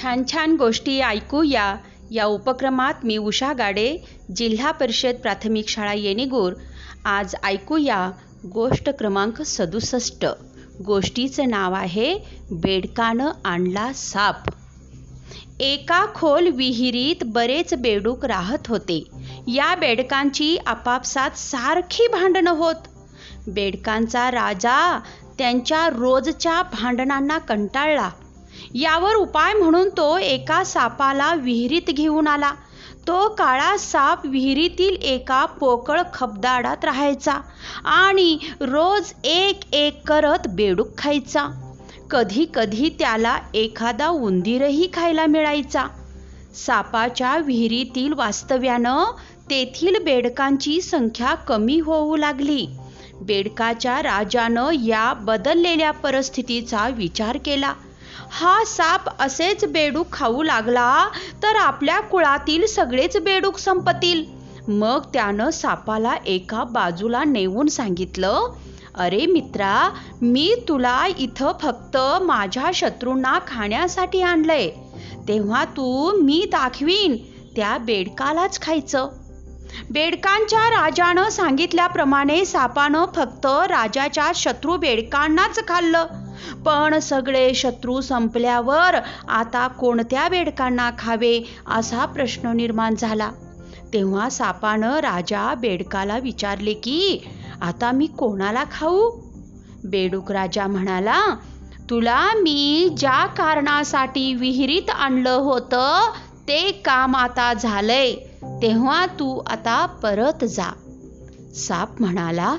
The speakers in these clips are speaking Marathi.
छान छान गोष्टी ऐकूया या. उपक्रमात मी उषा गाडे जिल्हा परिषद प्राथमिक शाळा येणेगूर. आज ऐकूया गोष्ट क्रमांक सदुसष्ट. गोष्टीचं नाव आहे बेडकानं आणला साप. एका खोल विहिरीत बरेच बेडूक राहत होते. या बेडकांची आपापसात सारखी भांडणं होत. बेडकांचा राजा त्यांच्या रोजच्या भांडणांना कंटाळला. यावर उपाय म्हणून तो एका सापाला विहिरीत घेऊन आला. तो काळा साप विहिरीतील एका पोकळ खबदाडात राहायचा आणि रोज एक एक करत बेडूक खायचा. कधी कधी त्याला एखादा उंदीरही खायला मिळायचा. सापाच्या विहिरीतील वास्तव्यानं तेथील बेडकांची संख्या कमी होऊ लागली. बेडकाच्या राजानं या बदललेल्या परिस्थितीचा विचार केला. हा साप असेच बेडूक खाऊ लागला तर आपल्या कुळातील सगळेच बेडूक संपतील. मग त्यानं सापाला एका बाजूला नेऊन सांगितलं अरे मित्रा मी तुला इथं फक्त माझ्या शत्रूंना खाण्यासाठी आणलंय. तेव्हा तू मी दाखवीन त्या बेडकालाच खायचं. बेडकांच्या राजानं सांगितल्याप्रमाणे सापानं फक्त राजाच्या शत्रू बेडकांनाच खाल्लं. पण सगळे शत्रू संपल्यावर आता कोणत्या बेडकांना खावे असा प्रश्न निर्माण झाला. तेव्हा सापानं राजा बेडकाला विचारले की आता मी कोणाला खाऊ? बेडूक राजा म्हणाला तुला मी ज्या कारणासाठी विहिरीत आणलं होतं ते काम आता झालंय. तेव्हा तू आता परत जा. साप म्हणाला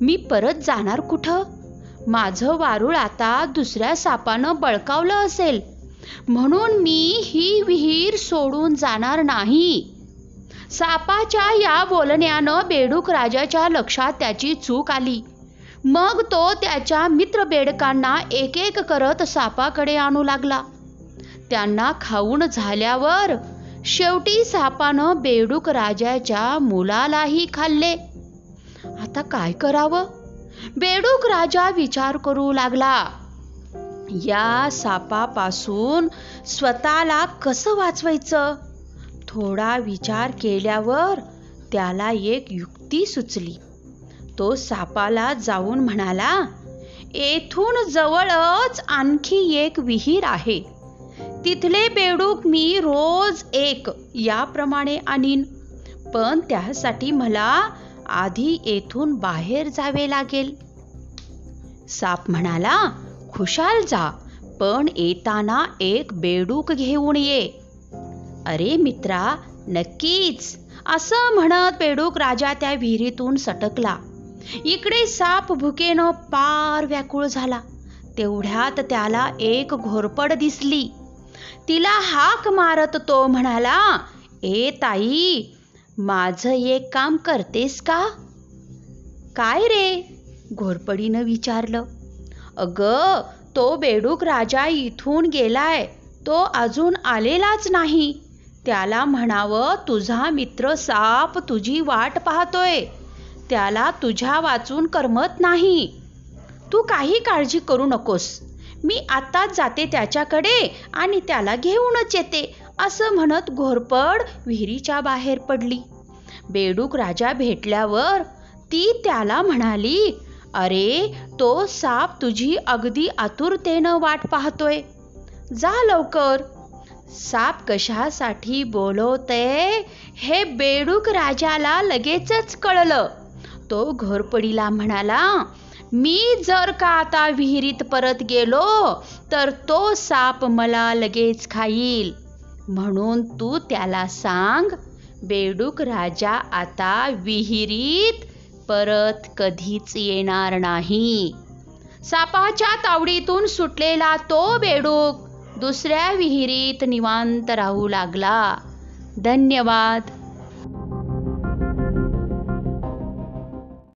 मी परत जाणार कुठं? माझं वारूळ आता दुसऱ्या सापानं बळकावलं असेल. म्हणून मी ही विहीर सोडून जाणार नाही. सापाच्या या बोलण्यानं बेडूक राजाच्या लक्षात त्याची चूक आली. मग तो त्याच्या मित्र बेडकांना एक एक करत सापाकडे आणू लागला. त्यांना खाऊन झाल्यावर शेवटी सापानं बेडूक राजाच्या मुलालाही खाल्ले. आता काय करावं? बेडूक राजा विचार करू लागला. या सापापासून स्वतःला कसं वाचवायचं? थोडा विचार केल्यावर त्याला एक युक्ती सुचली. तो सापाला जाऊन म्हणाला येथून जवळच आणखी एक विहीर आहे. तिथले बेडूक मी रोज एक याप्रमाणे आणीन. पण त्यासाठी मला आधी येथून बाहेर जावे लागेल. साप म्हणाला खुशाल जा पण येताना एक बेडूक घेऊन ये. अरे मित्रा नक्कीच असं म्हणत बेडूक राजा त्या विहिरीतून सटकला. इकडे साप भुकेनं पार व्याकुळ झाला. तेवढ्यात त्याला एक घोरपड दिसली. तिला हाक मारत तो म्हणाला ए ताई माझं एक काम करतेस का? काय रे? घोरपडीनं विचारलं. अग तो बेडूक राजा इथून गेलाय. तो अजून आलेलाच नाही. त्याला म्हणावं तुझा मित्र साप तुझी वाट पाहतोय. त्याला तुझ्या वाचून करमत नाही. तू काही काळजी करू नकोस. मी आत्ताच जाते त्याच्याकडे आणि त्याला घेऊनच येते. असं म्हणत घोरपड विहिरीच्या बाहेर पडली. बेडूक राजा भेटल्यावर ती त्याला म्हणाली अरे तो साप तुझी अगदी आतुरतेनं वाट पाहतोय. जा लवकर. साप कशासाठी बोलवते हे बेडूक राजाला लगेचच कळलं. तो घोरपडीला म्हणाला मी जर का आता विहिरीत परत गेलो तर तो साप मला लगेच खाईल. म्हणून तू त्याला सांग बेडूक राजा आता विहिरीत परत कधीच येणार नाही. सापाच्या तावडीतून सुटलेला तो बेडूक दुसऱ्या विहिरीत निवांत राहू लागला. धन्यवाद.